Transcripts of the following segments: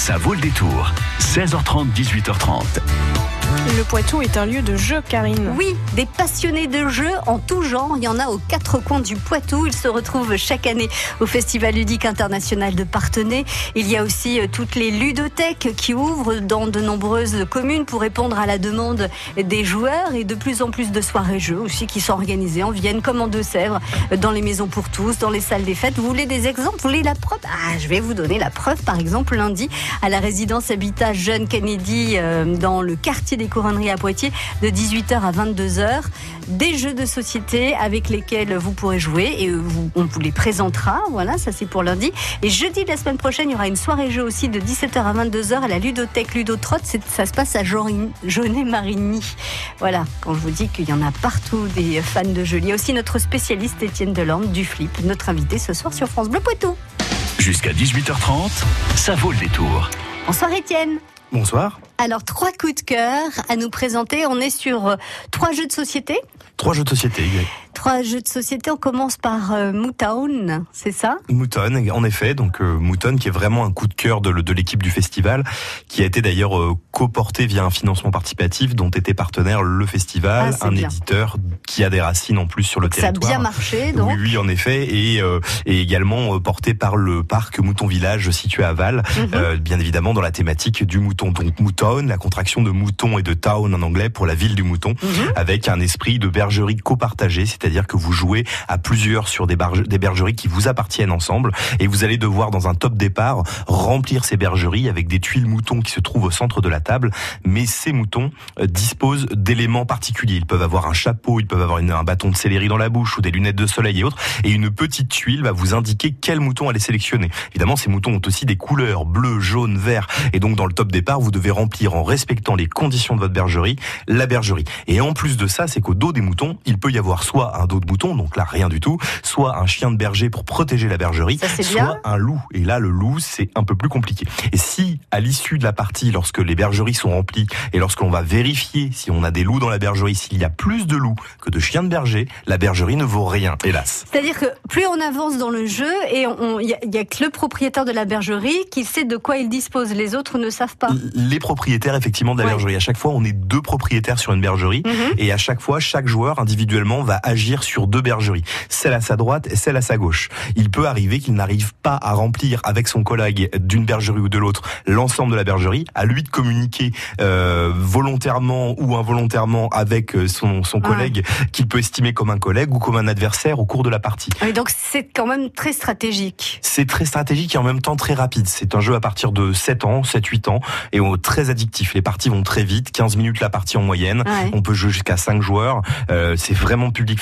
Ça vaut le détour. 16h30, 18h30. Le Poitou est un lieu de jeu, Karine. Oui, des passionnés de jeux en tout genre. Il y en a aux quatre coins du Poitou. Ils se retrouvent chaque année au Festival ludique international de Partenay. Il y a aussi euh, toutes les ludothèques qui ouvrent dans de nombreuses communes pour répondre à la demande des joueurs et de plus en plus de soirées jeux aussi qui sont organisées en Vienne comme en Deux-Sèvres, dans les maisons pour tous, dans les salles des fêtes. Vous voulez des exemples? Vous voulez la preuve? Ah, je vais vous donner la preuve. Par exemple, lundi, à la résidence Habitat Jeune Kennedy euh, dans le quartier des couronneries à Poitiers de 18h à 22h. Des jeux de société avec lesquels vous pourrez jouer et on vous les présentera. Voilà, ça c'est pour lundi. Et jeudi de la semaine prochaine, il y aura une soirée jeu aussi de 17h à 22h à la ludothèque Ludotrotte. Ça se passe à Jaunet-Marigny. Voilà, quand je vous dis qu'il y en a partout des fans de jeux. Il y a aussi notre spécialiste Étienne Delande du Flip, notre invité ce soir sur France Bleu Poitou. Jusqu'à 18h30, ça vaut le détour. Bonsoir Étienne. Bonsoir. Alors, trois coups de cœur à nous présenter. On est sur euh, trois jeux de société. Trois jeux de société. Trois jeux de société. On commence par euh, Mootown, c'est ça? Mouton, en effet, donc euh, Mouton qui est vraiment un coup de cœur de, de l'équipe du festival, qui a été d'ailleurs euh, coporté via un financement participatif dont était partenaire le festival, Ah, un bien. éditeur qui a des racines en plus sur le Ça a territoire. bien marché, donc. Oui, oui, en effet, et, euh, et également euh, porté par le parc Mouton Village situé à Val, Mhm. bien évidemment dans la thématique du mouton. Donc Mouton, la contraction de mouton et de town en anglais pour la ville du mouton, Mhm. avec un esprit de bergerie copartagée, c'est-à-dire que vous jouez à plusieurs sur des, bergeries qui vous appartiennent ensemble, et vous allez devoir dans un top départ remplir ces bergeries avec des tuiles moutons qui se trouvent au centre de la table, mais ces moutons euh, disposent d'éléments particuliers. Ils peuvent avoir un chapeau, ils peuvent avoir un bâton de céleri dans la bouche ou des lunettes de soleil et autres, et une petite tuile va vous indiquer quel mouton aller sélectionner. Évidemment, ces moutons ont aussi des couleurs bleu, jaune, vert, et donc dans le top départ, vous devez remplir en respectant les conditions de votre bergerie la bergerie. Et en plus de ça, c'est qu'au dos des moutons, il peut y avoir soit un dos de mouton, donc là rien du tout, soit un chien de berger pour protéger la bergerie, Ça, soit bien. un loup. Et là, le loup, c'est un peu plus compliqué. Et si, à l'issue de la partie, lorsque les bergeries sont remplies et lorsqu'on va vérifier si on a des loups dans la bergerie, s'il y a plus de loups que de chiens de berger, la bergerie ne vaut rien, hélas. C'est-à-dire que plus on avance dans le jeu, et il n'y a, y a que le propriétaire de la bergerie qui sait de quoi il dispose. Les autres ne savent pas. Les propriétaires, effectivement, de la Ouais. bergerie. À chaque fois, on est deux propriétaires sur une bergerie. Mhm. Et à chaque fois, chaque joueur individuellement va agir sur deux bergeries, celle à sa droite et celle à sa gauche. Il peut arriver qu'il n'arrive pas à remplir avec son collègue d'une bergerie ou de l'autre l'ensemble de la bergerie, à lui de communiquer euh, volontairement ou involontairement avec euh, son, son collègue qu'il peut estimer comme un collègue ou comme un adversaire au cours de la partie. Et donc c'est quand même très stratégique. C'est très stratégique et en même temps très rapide. C'est un jeu à partir de 7 ans, 7-8 ans et très addictif. Les parties vont très vite, 15 minutes la partie en moyenne. Ouais. On peut jouer jusqu'à 5 joueurs. Euh, c'est vraiment public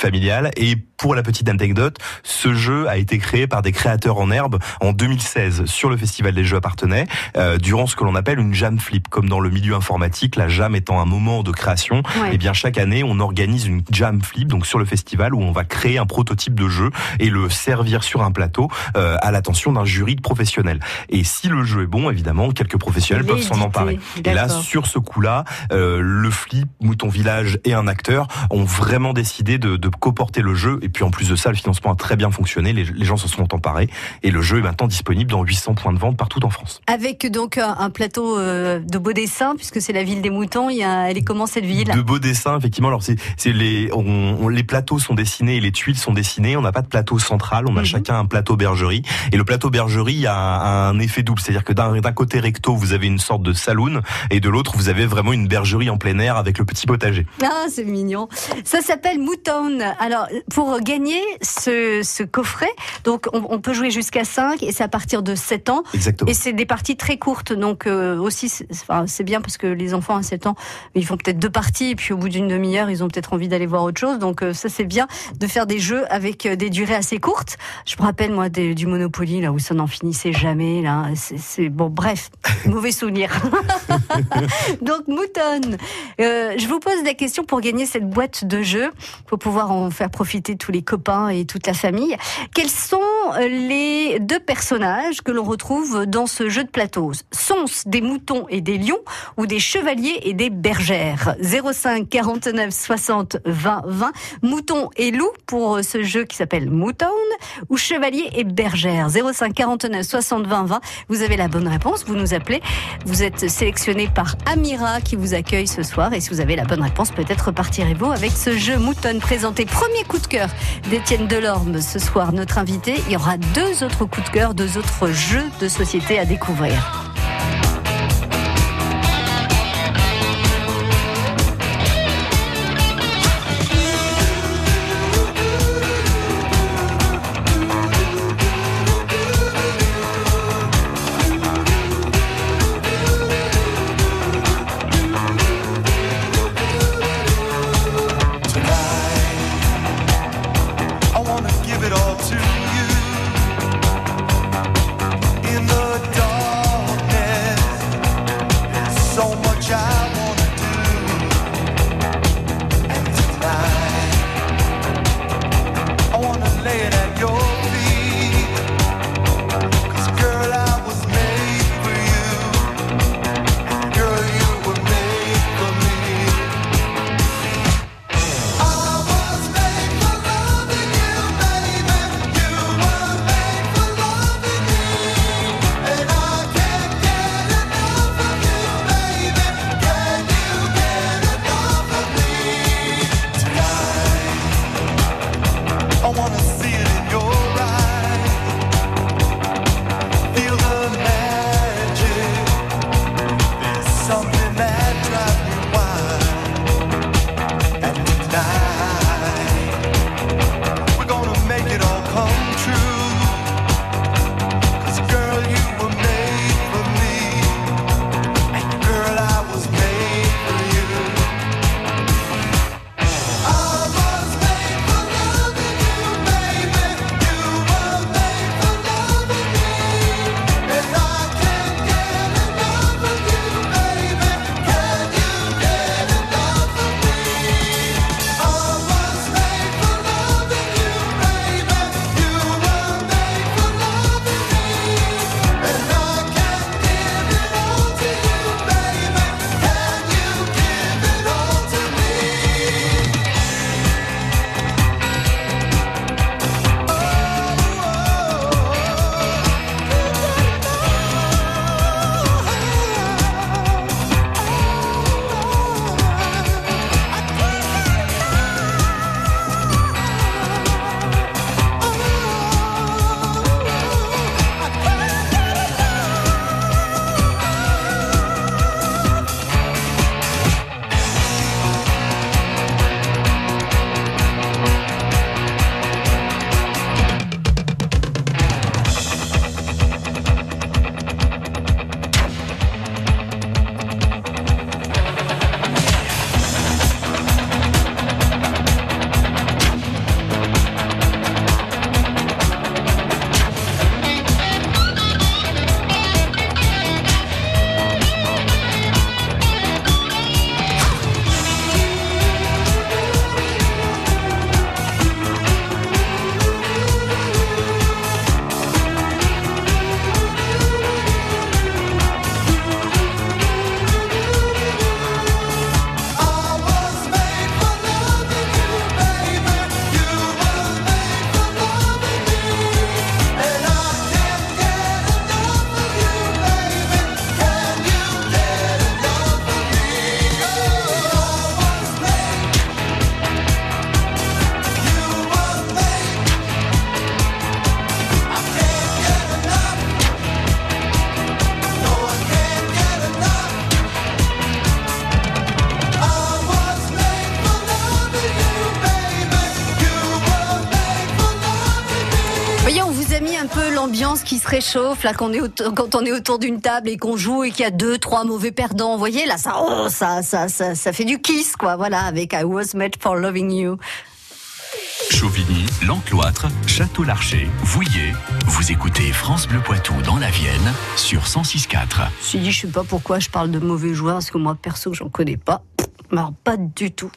Et pour la petite anecdote, ce jeu a été créé par des créateurs en herbe en 2016 sur le Festival des Jeux à Partenay, euh, durant ce que l'on appelle une jam flip. Comme dans le milieu informatique, la jam étant un moment de création, Ouais. et bien chaque année on organise une jam flip donc sur le festival où on va créer un prototype de jeu et le servir sur un plateau euh, à l'attention d'un jury de professionnels. Et si le jeu est bon, évidemment, quelques professionnels peuvent s'en emparer. Et là, sur ce coup-là, euh, le flip, Mouton Village et un acteur ont vraiment décidé de, de coporter le jeu. Et puis en plus de ça, le financement a très bien fonctionné. Les, les gens se sont emparés et le jeu est maintenant disponible dans 800 points de vente partout en France. Avec donc un, un plateau euh, de beaux dessins, puisque c'est la ville des moutons. Il y a, elle est comment cette ville De beaux dessins, effectivement. Alors c'est, les, on, on- les plateaux sont dessinés et les tuiles sont dessinées. On n'a pas de plateau central. On a Mhm. chacun un plateau bergerie. Et le plateau bergerie a, a un effet double, c'est-à-dire que d'un, d'un côté recto, vous avez une sorte de saloon et de l'autre, vous avez vraiment une bergerie en plein air avec le petit potager. Ah, c'est mignon. Ça s'appelle Mouton. Alors, pour gagner ce, ce coffret, donc on, on peut jouer jusqu'à 5 et c'est à partir de 7 ans. Exactement. Et c'est des parties très courtes, donc euh, aussi c'est enfin, bien parce que les enfants à 7 ans, ils font peut-être deux parties et puis au bout d'une demi-heure, ils ont peut-être envie d'aller voir autre chose. Donc euh, ça c'est bien de faire des jeux avec euh, des durées assez courtes. Je me rappelle moi des- du Monopoly là où ça n'en finissait jamais là. C'est bon bref, mauvais souvenir. donc Mouton, euh, je vous pose la question pour gagner cette boîte de jeux, pour pouvoir en faire profiter tous les copains et toute la famille. Quels sont les deux personnages que l'on retrouve dans ce jeu de plateau? Sont-ce des moutons et des lions ou des chevaliers et des bergères? 05 49 60 20 20. Moutons et loups pour ce jeu qui s'appelle Mouton ou chevalier et bergère 05 49 60 20 20. Vous avez la bonne réponse, vous nous appelez. Vous êtes sélectionné par Amira qui vous accueille ce soir et si vous avez la bonne réponse, peut-être repartirez-vous avec ce jeu Mouton présenté premier coup de cœur d'Étienne Delorme ce soir notre invité. Il y aura deux autres coups de cœur, deux autres jeux de société à découvrir. Qui se réchauffe là quand on est quand on est autour d'une table et qu'on joue et qu'il y a deux trois mauvais perdants. Vous voyez là ça oh, ça, ça ça ça fait du kiss quoi. Voilà avec I was made for loving you. Chauvigny, L'Encloître, Château-Larcher, Vouillé. Vous écoutez France Bleu Poitou dans la Vienne sur 106.4. Je dit, je sais pas pourquoi je parle de mauvais joueurs, parce que moi, perso, j'en connais pas. Alors, pas du tout.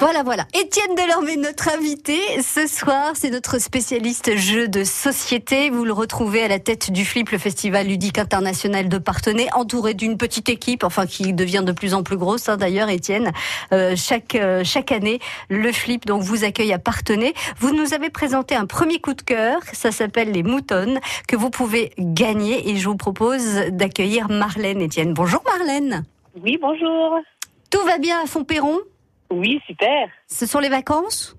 Voilà, voilà. Étienne Delorme est notre invité ce soir. C'est notre spécialiste jeu de société. Vous le retrouvez à la tête du FLIP, le Festival ludique international de Partenay, entouré d'une petite équipe, enfin qui devient de plus en plus grosse. Hein, D'ailleurs, Étienne, euh, chaque euh, chaque année, le FLIP donc vous accueille à Partenay. Vous nous avez présenté un premier coup de cœur. Ça s'appelle les Moutons que vous pouvez gagner. Et je vous propose d'accueillir Marlène. Étienne, bonjour Marlène. Oui, bonjour. Tout va bien à Fontperron Oui, super. Ce sont les vacances?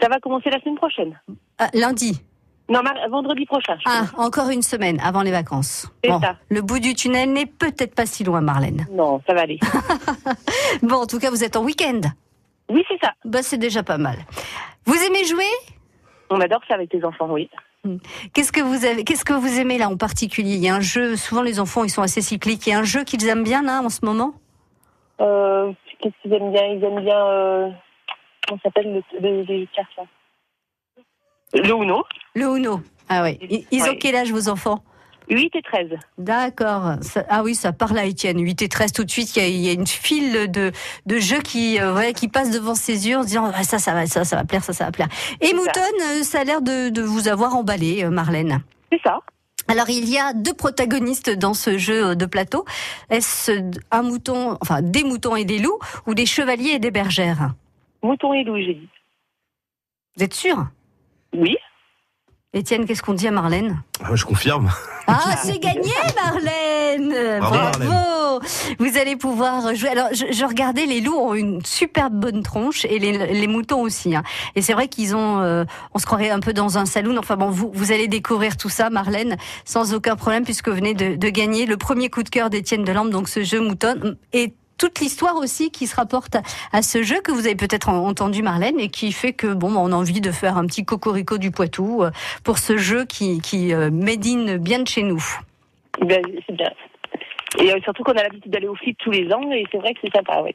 Ça va commencer la semaine prochaine. Ah, Lundi. Non, vendredi prochain. Ah, pense. encore une semaine avant les vacances. C'est ça. Le bout du tunnel n'est peut-être pas si loin, Marlène. Non, ça va aller. Bon, en tout cas, vous êtes en week-end. Oui, c'est ça. Bah, c'est déjà pas mal. Vous aimez jouer? On adore ça avec les enfants, oui. Qu'est-ce que vous avez Qu'est-ce que vous aimez là en particulier? Il y a un jeu. Souvent, les enfants, ils sont assez cycliques. Il y a un jeu qu'ils aiment bien là en ce moment? Euh, Qu'est-ce qu'ils aiment bien? Ils aiment bien. Euh, comment ça s'appelle le, le- les cartes là? Le Uno. Le Uno. Ah ouais. Ils ils ont quel âge vos enfants? 8 et 13. D'accord. Ça- Ah oui, ça parle à Étienne. 8 et 13 tout de suite. Il y a, il y a une file de, de jeux qui, euh, ouais, qui passent devant ses yeux en se disant Ah, ça, ça va, ça, ça va plaire, ça, ça va plaire. Et ça. Mouton, euh, ça a l'air de, de vous avoir emballé, euh, Marlène. C'est ça. Alors il y a deux protagonistes dans ce jeu de plateau. Est-ce un mouton, enfin des moutons et des loups, ou des chevaliers et des bergères? Mouton et loup, j'ai dit. Vous êtes sûr? Oui. Étienne, qu'est-ce qu'on dit à Marlène? Ah, Je confirme. Ah, c'est gagné, Marlène Bravo, Vous allez pouvoir jouer. Alors, je, je regardais, les loups ont une superbe bonne tronche et les, les moutons aussi. hein. Et c'est vrai qu'ils ont, euh, on se croirait un peu dans un saloon. Enfin bon, vous, vous allez découvrir tout ça, Marlène, sans aucun problème, puisque vous venez de, de gagner le premier coup de cœur d'Étienne Delambre, donc ce jeu mouton. Et toute l'histoire aussi qui se rapporte à, ce jeu que vous avez peut-être en- entendu Marlène et qui fait que bon on a envie de faire un petit cocorico du Poitou euh, pour ce jeu qui qui euh, médine bien de chez nous. Ben, c'est bien. Et euh, surtout qu'on a l'habitude d'aller au flip tous les ans et c'est vrai que c'est sympa, oui.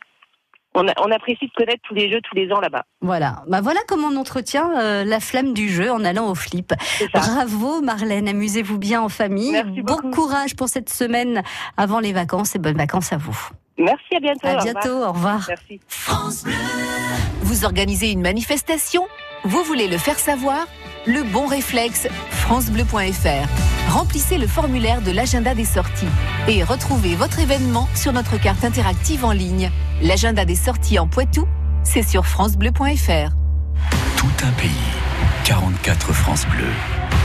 On, a- on apprécie de connaître tous les jeux tous les ans là-bas. Voilà, bah voilà comment on entretient euh, la flamme du jeu en allant au flip. Bravo Marlène, amusez-vous bien en famille. Merci bon beaucoup. courage pour cette semaine avant les vacances et bonnes vacances à vous. Merci, à bientôt. À au bientôt, revoir. au revoir. Merci. Vous organisez une manifestation? Vous voulez le faire savoir? Le bon réflexe, francebleu.fr. Remplissez le formulaire de l'agenda des sorties et retrouvez votre événement sur notre carte interactive en ligne. L'agenda des sorties en Poitou, c'est sur francebleu.fr. Tout un pays, 44 France Bleu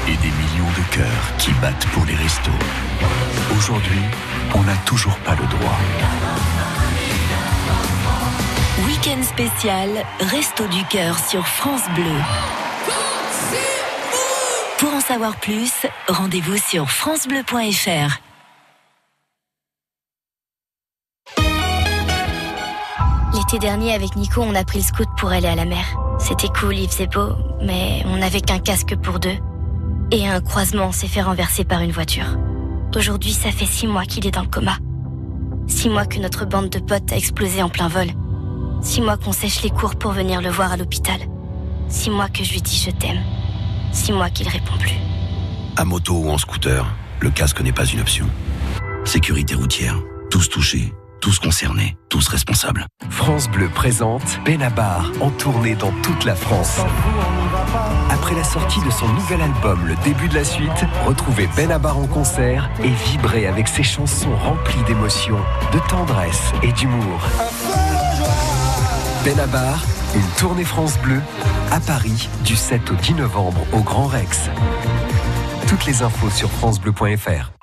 et des millions de cœurs qui battent pour les restos. Aujourd'hui, on n'a toujours pas le droit. Week-end spécial Resto du Cœur sur France Bleu. Savoir plus, rendez-vous sur francebleu.fr. L'été dernier, avec Nico, on a pris le scoot pour aller à la mer. C'était cool, il faisait beau, mais on n'avait qu'un casque pour deux. Et un croisement, on s'est fait renverser par une voiture. Aujourd'hui, ça fait six mois qu'il est dans le coma. Six mois que notre bande de potes a explosé en plein vol. Six mois qu'on sèche les cours pour venir le voir à l'hôpital. Six mois que je lui dis je t'aime. Six mois qu'il répond plus. À moto ou en scooter, le casque n'est pas une option. Sécurité routière, tous touchés, tous concernés, tous responsables. France Bleu présente Benabar en tournée dans toute la France. Après la sortie de son nouvel album Le début de la suite, retrouvez Benabar en concert et vibrez avec ses chansons remplies d'émotions, de tendresse et d'humour. Benabar, une tournée France Bleu à Paris du 7 au 10 novembre au Grand Rex. Toutes les infos sur francebleu.fr.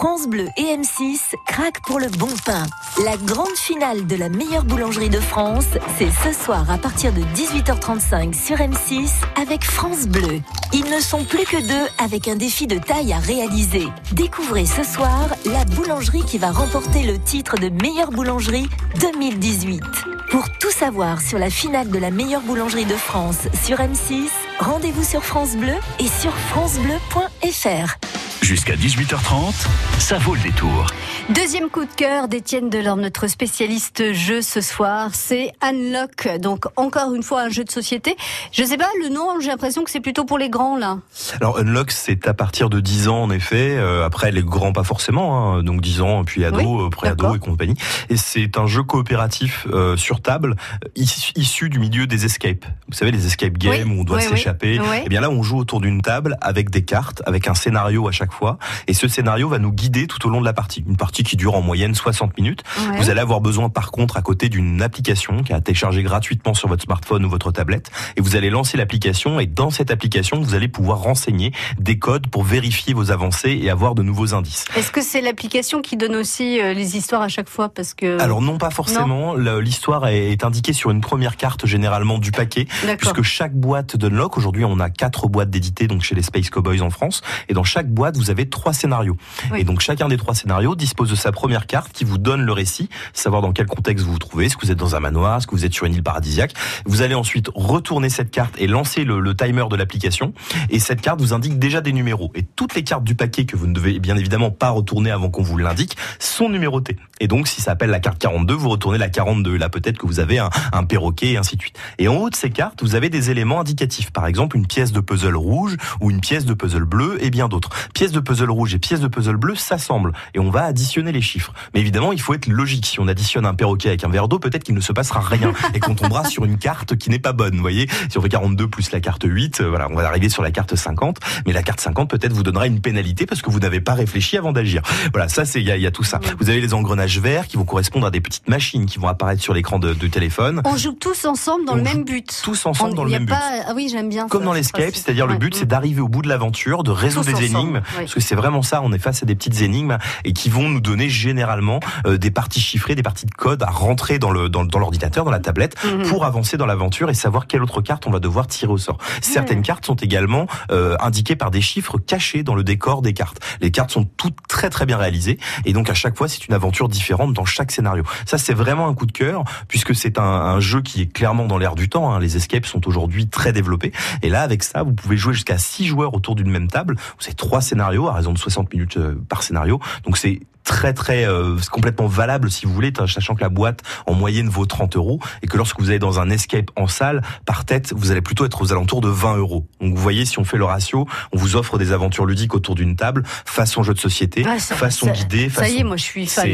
France Bleu et M6 craquent pour le bon pain. La grande finale de la meilleure boulangerie de France, c'est ce soir à partir de 18h35 sur M6 avec France Bleu. Ils ne sont plus que deux avec un défi de taille à réaliser. Découvrez ce soir la boulangerie qui va remporter le titre de meilleure boulangerie 2018. Pour tout savoir sur la finale de la meilleure boulangerie de France sur M6, rendez-vous sur France Bleu et sur francebleu.fr. Jusqu'à 18h30, ça vaut le détour. Deuxième coup de cœur d'Étienne Delorme, notre spécialiste jeu ce soir, c'est Unlock. Donc encore une fois un jeu de société. Je sais pas le nom, j'ai l'impression que c'est plutôt pour les grands là. Alors Unlock, c'est à partir de 10 ans en effet. Euh, après les grands pas forcément, hein. donc 10 ans puis ado, Oui, euh, pré-ado et compagnie. Et c'est un jeu coopératif euh, sur table issu- issu du milieu des escape. Vous savez les escape games Oui, où on doit oui, oui. s'échapper. Oui. Et bien là on joue autour d'une table avec des cartes, avec un scénario à chaque fois. Et ce scénario va nous guider tout au long de la partie. Une partie qui dure en moyenne 60 minutes. Ouais. Vous allez avoir besoin par contre à côté d'une application qui a téléchargé gratuitement sur votre smartphone ou votre tablette et vous allez lancer l'application et dans cette application vous allez pouvoir renseigner des codes pour vérifier vos avancées et avoir de nouveaux indices. Est-ce que c'est l'application qui donne aussi euh, les histoires à chaque fois parce que Alors non pas forcément, l'histoire est indiquée sur une première carte généralement du paquet puisque chaque boîte d'Unlock, aujourd'hui on a quatre boîtes d'édité donc chez les Space Cowboys en France et dans chaque boîte vous avez trois scénarios. Oui. Et donc chacun des trois scénarios dispose de sa première carte qui vous donne le récit, savoir dans quel contexte vous vous trouvez, est-ce que vous êtes dans un manoir, est-ce que vous êtes sur une île paradisiaque. Vous allez ensuite retourner cette carte et lancer le, le timer de l'application et cette carte vous indique déjà des numéros et toutes les cartes du paquet que vous ne devez bien évidemment pas retourner avant qu'on vous l'indique sont numérotées. Et donc si ça s'appelle la carte 42, vous retournez la 42. Là peut-être que vous avez un, un perroquet et ainsi de suite. Et en haut de ces cartes, vous avez des éléments indicatifs. Par exemple, une pièce de puzzle rouge ou une pièce de puzzle bleu et bien d'autres. Pièces de puzzle rouge et pièces de puzzle bleu s'assemblent et on va additionner les chiffres. Mais évidemment, il faut être logique. Si on additionne un perroquet avec un verre d'eau, peut-être qu'il ne se passera rien et qu'on tombera sur une carte qui n'est pas bonne. Vous voyez, si on fait 42 plus la carte 8, euh, voilà, on va arriver sur la carte 50. Mais la carte 50 peut-être vous donnera une pénalité parce que vous n'avez pas réfléchi avant d'agir. Voilà, ça c'est il y a, y a tout ça. Vous avez les engrenages verts qui vont correspondre à des petites machines qui vont apparaître sur l'écran de, de téléphone. On joue tous ensemble dans On le même but. Tous ensemble On- dans le y a même but. pas- Ah oui, j'aime bien. Comme ça, dans l'escape, c'est-à-dire le Ouais. but c'est d'arriver au bout de l'aventure, de résoudre des énigmes, oui. parce que c'est vraiment ça, on est face à des petites énigmes et qui vont nous donner généralement euh, des parties chiffrées, des parties de code à rentrer dans le dans, dans l'ordinateur, dans la tablette, Mhm. pour avancer dans l'aventure et savoir quelle autre carte on va devoir tirer au sort. Certaines cartes sont également euh, indiquées par des chiffres cachés dans le décor des cartes. Les cartes sont toutes très très bien réalisées et donc à chaque fois c'est une aventure différente dans chaque scénario. Ça c'est vraiment un coup de cœur puisque c'est un, un jeu qui est clairement dans l'air du temps. hein. Les escapes sont aujourd'hui très développés et là avec ça vous pouvez jouer jusqu'à 6 joueurs autour d'une même table. Vous avez trois scénarios à raison de 60 minutes euh, par scénario. Donc c'est très très euh, complètement valable si vous voulez, sachant que la boîte en moyenne vaut 30 euros et que lorsque vous allez dans un escape en salle par tête, vous allez plutôt être aux alentours de 20 euros. Donc vous voyez si on fait le ratio, on vous offre des aventures ludiques autour d'une table, façon jeu de société, ça- façon ça- guidée, Ça façon... y est, moi je suis fan.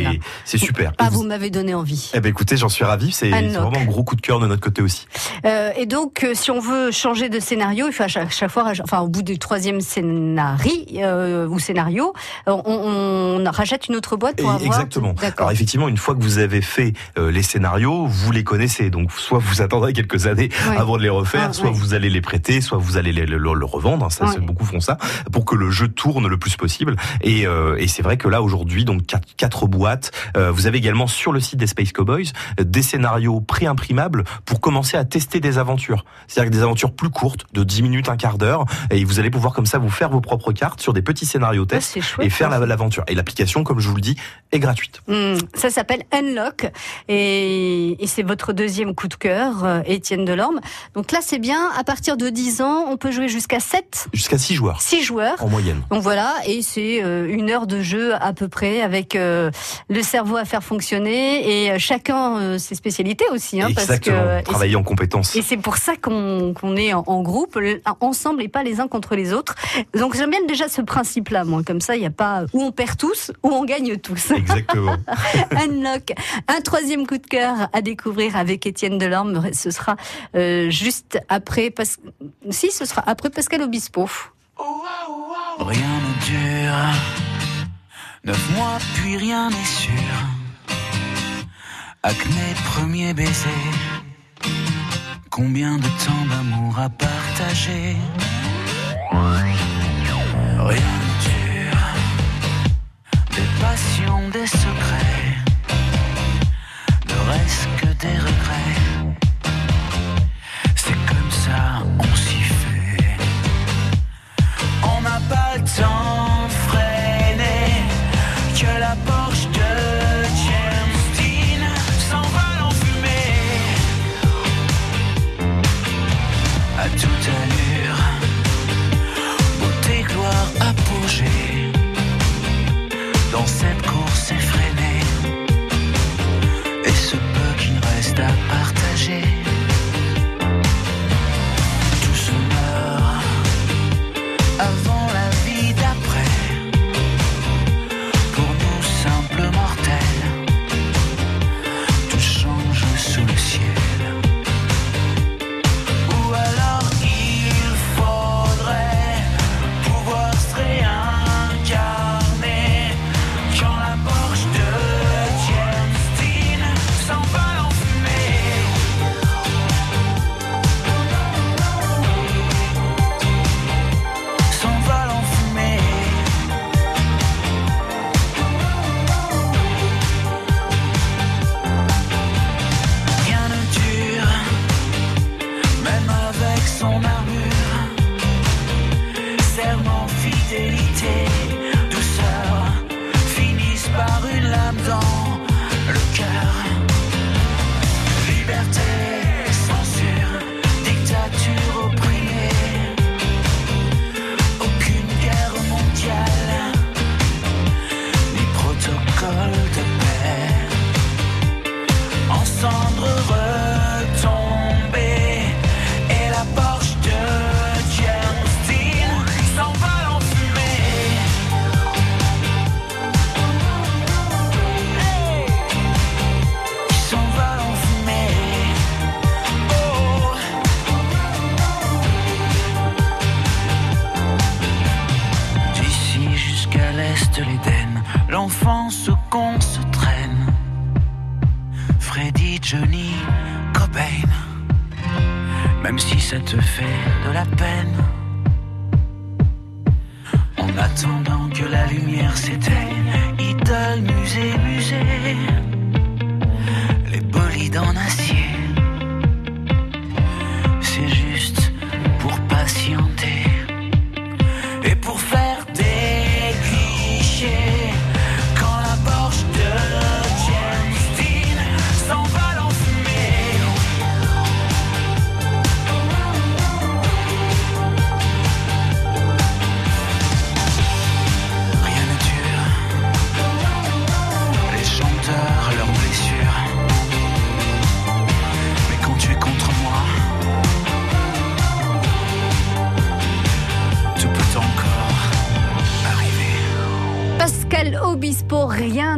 C'est super. Ah, vous- vous m'avez donné envie. Eh ben écoutez, j'en suis ravi. C'est vraiment un gros coup de cœur de notre côté aussi. Euh, et donc, euh, si on veut changer de scénario, il faut à chaque, chaque fois, enfin, au bout du troisième scénario euh, ou scénario, euh, on, on rachète une autre boîte pour Et- avoir. Exactement. Alors effectivement, une fois que vous avez fait euh, les scénarios, vous les connaissez. Donc soit vous attendrez quelques années Ouais. avant de les refaire, Ah, soit ouais. vous allez les prêter, soit vous allez les- le, le- le revendre. hein. Ça, Ouais. beaucoup font ça pour que le jeu tourne le plus possible. Et, euh, et c'est vrai que là aujourd'hui, donc quatre, quatre boîtes. Euh, vous avez également sur le site des Space Cowboys euh, des scénarios pré-imprimables pour commencer à tester des aventures. C'est-à-dire que des aventures plus courtes, de 10 minutes, un quart d'heure, et vous allez pouvoir comme ça vous faire vos propres cartes sur des petits scénarios Ah, tests chouette, et faire l'aventure. Et l'application, comme je vous le dis, est gratuite. Hmm, ça s'appelle Unlock et, et c'est votre deuxième coup de cœur, euh, Étienne Delorme. Donc là, c'est bien. À partir de 10 ans, on peut jouer jusqu'à 7, Jusqu'à 6 joueurs 6 joueurs. en moyenne. Donc voilà, et c'est euh, une heure de jeu à peu près avec euh, le cerveau à faire fonctionner et chacun euh, ses spécialités aussi. Hein, parce que, Exactement. Travailler en compétences. Et c'est pour ça qu'on est en, en groupe, le- ensemble et pas les uns contre les autres. Donc j'aime bien déjà ce principe-là, moi. Comme ça, il n'y a pas où on perd tous, où on gagne tous. Exactement. Unlock. Un troisième coup de cœur à découvrir avec Étienne Delorme. Ce sera euh, juste après. Pas... Si, ce sera après Pascal Obispo. Rien ne dure. Neuf mois, puis rien n'est sûr. Acné, premier baiser. Combien de temps d'amour à partager? Rien ne dure. Des secrets. Qu'il son armure. Serment, fidélité, l'Éden, l'enfance qu'on se traîne. Freddy, Johnny, Cobain. Même si ça te fait de la peine. En attendant que la lumière s'éteigne, idole, musée, musée. Les bolides en acier. C'est juste pour patienter.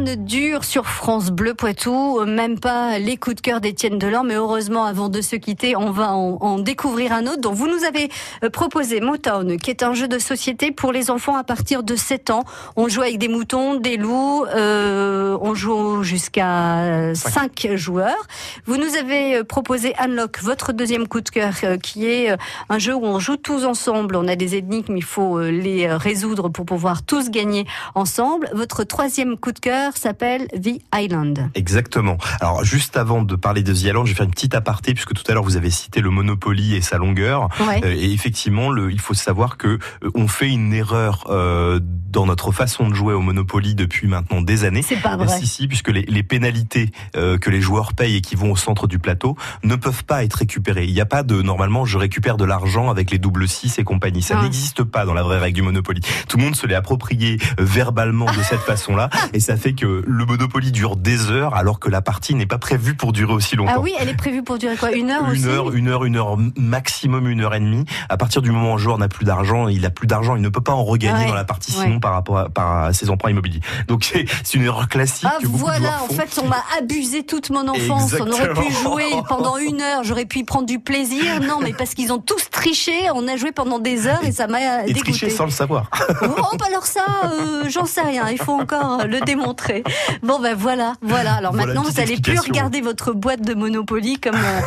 Rien ne dure sur France Bleu Poitou, même pas les coups de cœur d'Étienne Delors, mais heureusement, avant de se quitter, on va en, en découvrir un autre dont vous nous avez euh, proposé Motown, qui est un jeu de société pour les enfants à partir de 7 ans. On joue avec des moutons, des loups, euh, on joue jusqu'à 5 joueurs. Vous nous avez euh, proposé Unlock, votre deuxième coup de cœur, qui est un jeu où on joue tous ensemble. On a des énigmes, il faut les résoudre pour pouvoir tous gagner ensemble. Votre troisième coup de cœur s'appelle The Island. Exactement. Alors juste avant de parler de The Island, je vais faire une petite aparté puisque tout à l'heure vous avez cité le Monopoly et sa longueur. Ouais. Euh, et effectivement, le, il faut savoir que euh, on fait une erreur euh, dans notre façon de jouer au Monopoly depuis maintenant des années. C'est pas vrai. Si si, puisque les, les pénalités euh, que les joueurs payent et qui vont au centre du plateau ne peuvent pas être récupérées. Il n'y a pas de normalement je récupère de l'argent avec les double 6 et compagnie. Ça Ah. n'existe pas dans la vraie règle du Monopoly. Tout le monde se l'est approprié euh, verbalement de cette façon-là et ça fait que le Monopoly dure des heures alors que la partie n'est pas prévue pour durer aussi longtemps. Ah oui, elle est prévue pour durer quoi Une heure aussi Une heure, une heure, une heure maximum, une heure et demie. À partir du moment où un joueur n'a plus d'argent, il a plus d'argent, il ne peut pas en regagner Ouais, dans la partie ouais. sinon par rapport à, par ses emprunts immobiliers. Donc c'est une erreur classique Ah que voilà, en font. fait, on m'a abusé toute mon enfance. On aurait pu jouer pendant une heure, j'aurais pu y prendre du plaisir. Non, mais parce qu'ils ont tous triché, on a joué pendant des heures et ça m'a et dégoûté. tricher sans le savoir. Oh, bah alors ça, euh, j'en sais rien. Il faut encore le démontrer. Bon, ben voilà, voilà. Alors Voilà maintenant, vous petite allez plus regarder votre boîte de Monopoly comme euh,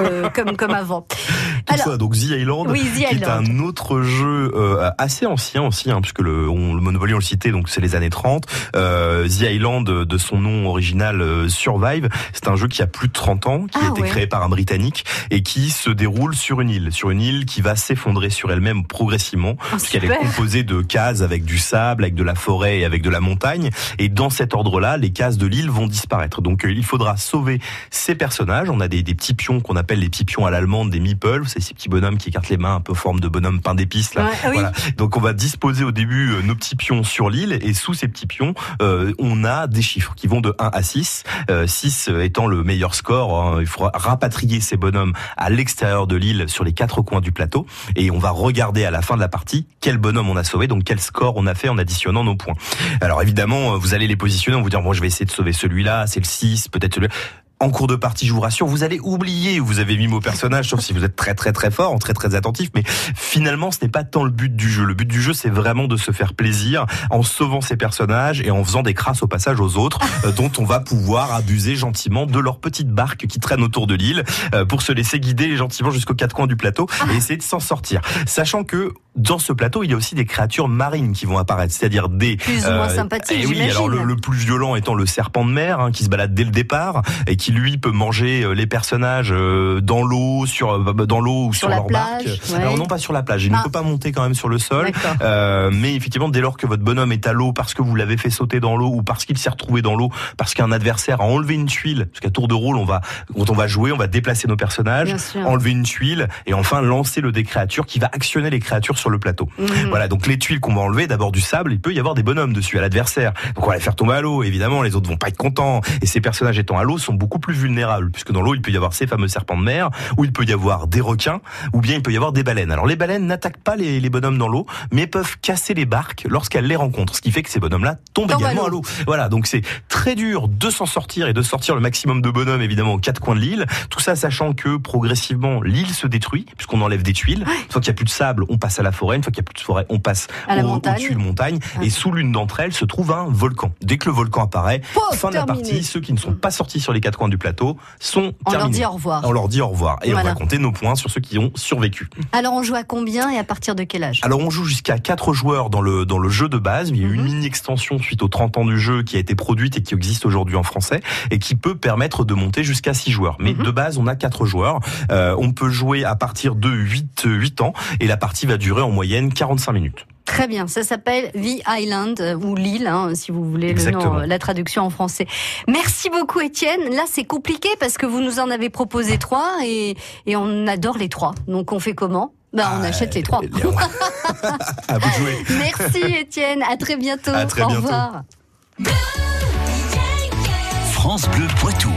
euh, comme comme avant. Toutefois, donc The Island, Oui, The qui est un autre jeu euh, assez ancien aussi, hein, puisque le, on, le Monopoly on le citait, donc c'est les années 30. Euh, The Island, de son nom original euh, Survive, c'est un jeu qui a plus de 30 ans, qui Ah, a été ouais. créé par un Britannique et qui se déroule sur une île, sur une île qui va s'effondrer sur elle-même progressivement, puisqu'elle est Ah, composée de cases avec du sable, avec de la forêt et avec de la montagne. Et dans cet ordre-là, les cases de l'île vont disparaître. Donc euh, il faudra sauver ces personnages. On a des, des petits pions qu'on appelle les petits pions à l'allemande, des meeples. C'est ces petits bonhommes qui écartent les mains un peu forme de bonhomme pain d'épices là. Ouais, oui. Voilà. Donc on va disposer au début euh, nos petits pions sur l'île et sous ces petits pions, euh, on a des chiffres qui vont de 1 à 6. Euh, 6 étant le meilleur score, hein. il faudra rapatrier ces bonhommes à l'extérieur de l'île sur les quatre coins du plateau et on va regarder à la fin de la partie quel bonhomme on a sauvé, donc quel score on a fait en additionnant nos points. Alors évidemment, euh, vous allez les positionner, on vous dire bon, je vais essayer de sauver celui-là, c'est le 6, peut-être celui-là. En cours de partie, je vous rassure, vous allez oublier où vous avez mis vos personnages, sauf si vous êtes très très très fort, très très attentif. Mais finalement, ce n'est pas tant le but du jeu. Le but du jeu, c'est vraiment de se faire plaisir en sauvant ses personnages et en faisant des crasses au passage aux autres, euh, dont on va pouvoir abuser gentiment de leur petite barque qui traîne autour de l'île euh, pour se laisser guider gentiment jusqu'aux quatre coins du plateau et essayer de s'en sortir. Sachant que dans ce plateau, il y a aussi des créatures marines qui vont apparaître, c'est-à-dire des Plus ou moins sympathiques, eh oui, alors le, le plus violent étant le serpent de mer hein, qui se balade dès le départ et qui lui peut manger euh, les personnages euh, dans l'eau, sur euh, dans l'eau ou sur, la leur plage, barque. ouais. Alors non pas sur la plage, il Ah. ne peut pas monter quand même sur le sol. Euh, mais effectivement, dès lors que votre bonhomme est à l'eau parce que vous l'avez fait sauter dans l'eau ou parce qu'il s'est retrouvé dans l'eau, parce qu'un adversaire a enlevé une tuile, parce qu'à tour de rôle, on va quand on va jouer, on va déplacer nos personnages, enlever une tuile et enfin lancer le dé créature qui va actionner les créatures sur le plateau. Mhm. Voilà, donc les tuiles qu'on va enlever, d'abord du sable, il peut y avoir des bonhommes dessus à l'adversaire. Donc on va les faire tomber à l'eau, évidemment, les autres vont pas être contents. Et ces personnages étant à l'eau sont beaucoup plus vulnérables, puisque dans l'eau, il peut y avoir ces fameux serpents de mer, ou il peut y avoir des requins, ou bien il peut y avoir des baleines. Alors les baleines n'attaquent pas les, les bonhommes dans l'eau, mais peuvent casser les barques lorsqu'elles les rencontrent, ce qui fait que ces bonhommes-là tombent également à l'eau. l'eau. Voilà, donc c'est très dur de s'en sortir et de sortir le maximum de bonhommes, évidemment, aux quatre coins de l'île. Tout ça sachant que progressivement, l'île se détruit, puisqu'on enlève des tuiles. Une fois qu'il n'y a plus de sable, on passe à la forêt. Une fois qu'il n'y a plus de forêt, on passe au- au-dessus de montagne. Et sous l'une d'entre elles se trouve un volcan. Dès que le volcan apparaît, fin de la partie, ceux qui ne sont pas sortis sur les quatre coins du plateau sont On leur dit au revoir. On leur dit au revoir. Et Voilà. on va compter nos points sur ceux qui ont survécu. Alors on joue à combien et à partir de quel âge? Alors on joue jusqu'à 4 joueurs dans le dans le jeu de base. Il y a eu Mhm. une mini extension suite aux 30 ans du jeu qui a été produite et qui existe aujourd'hui en français et qui peut permettre de monter jusqu'à 6 joueurs. Mais Mhm. de base, on a 4 joueurs. Euh, on peut jouer à partir de 8 8 ans et la partie va durer en moyenne 45 minutes. Très bien, ça s'appelle The Island euh, ou l'île, hein, si vous voulez le Exactement. nom, euh, la traduction en français. Merci beaucoup Étienne. Là c'est compliqué parce que vous nous en avez proposé trois et, et on adore les trois. Donc on fait comment? Ben, on Ah, achète les trois. À vous de jouer. Merci Étienne, à très bientôt. À très Au bientôt. revoir. France Bleu Poitou.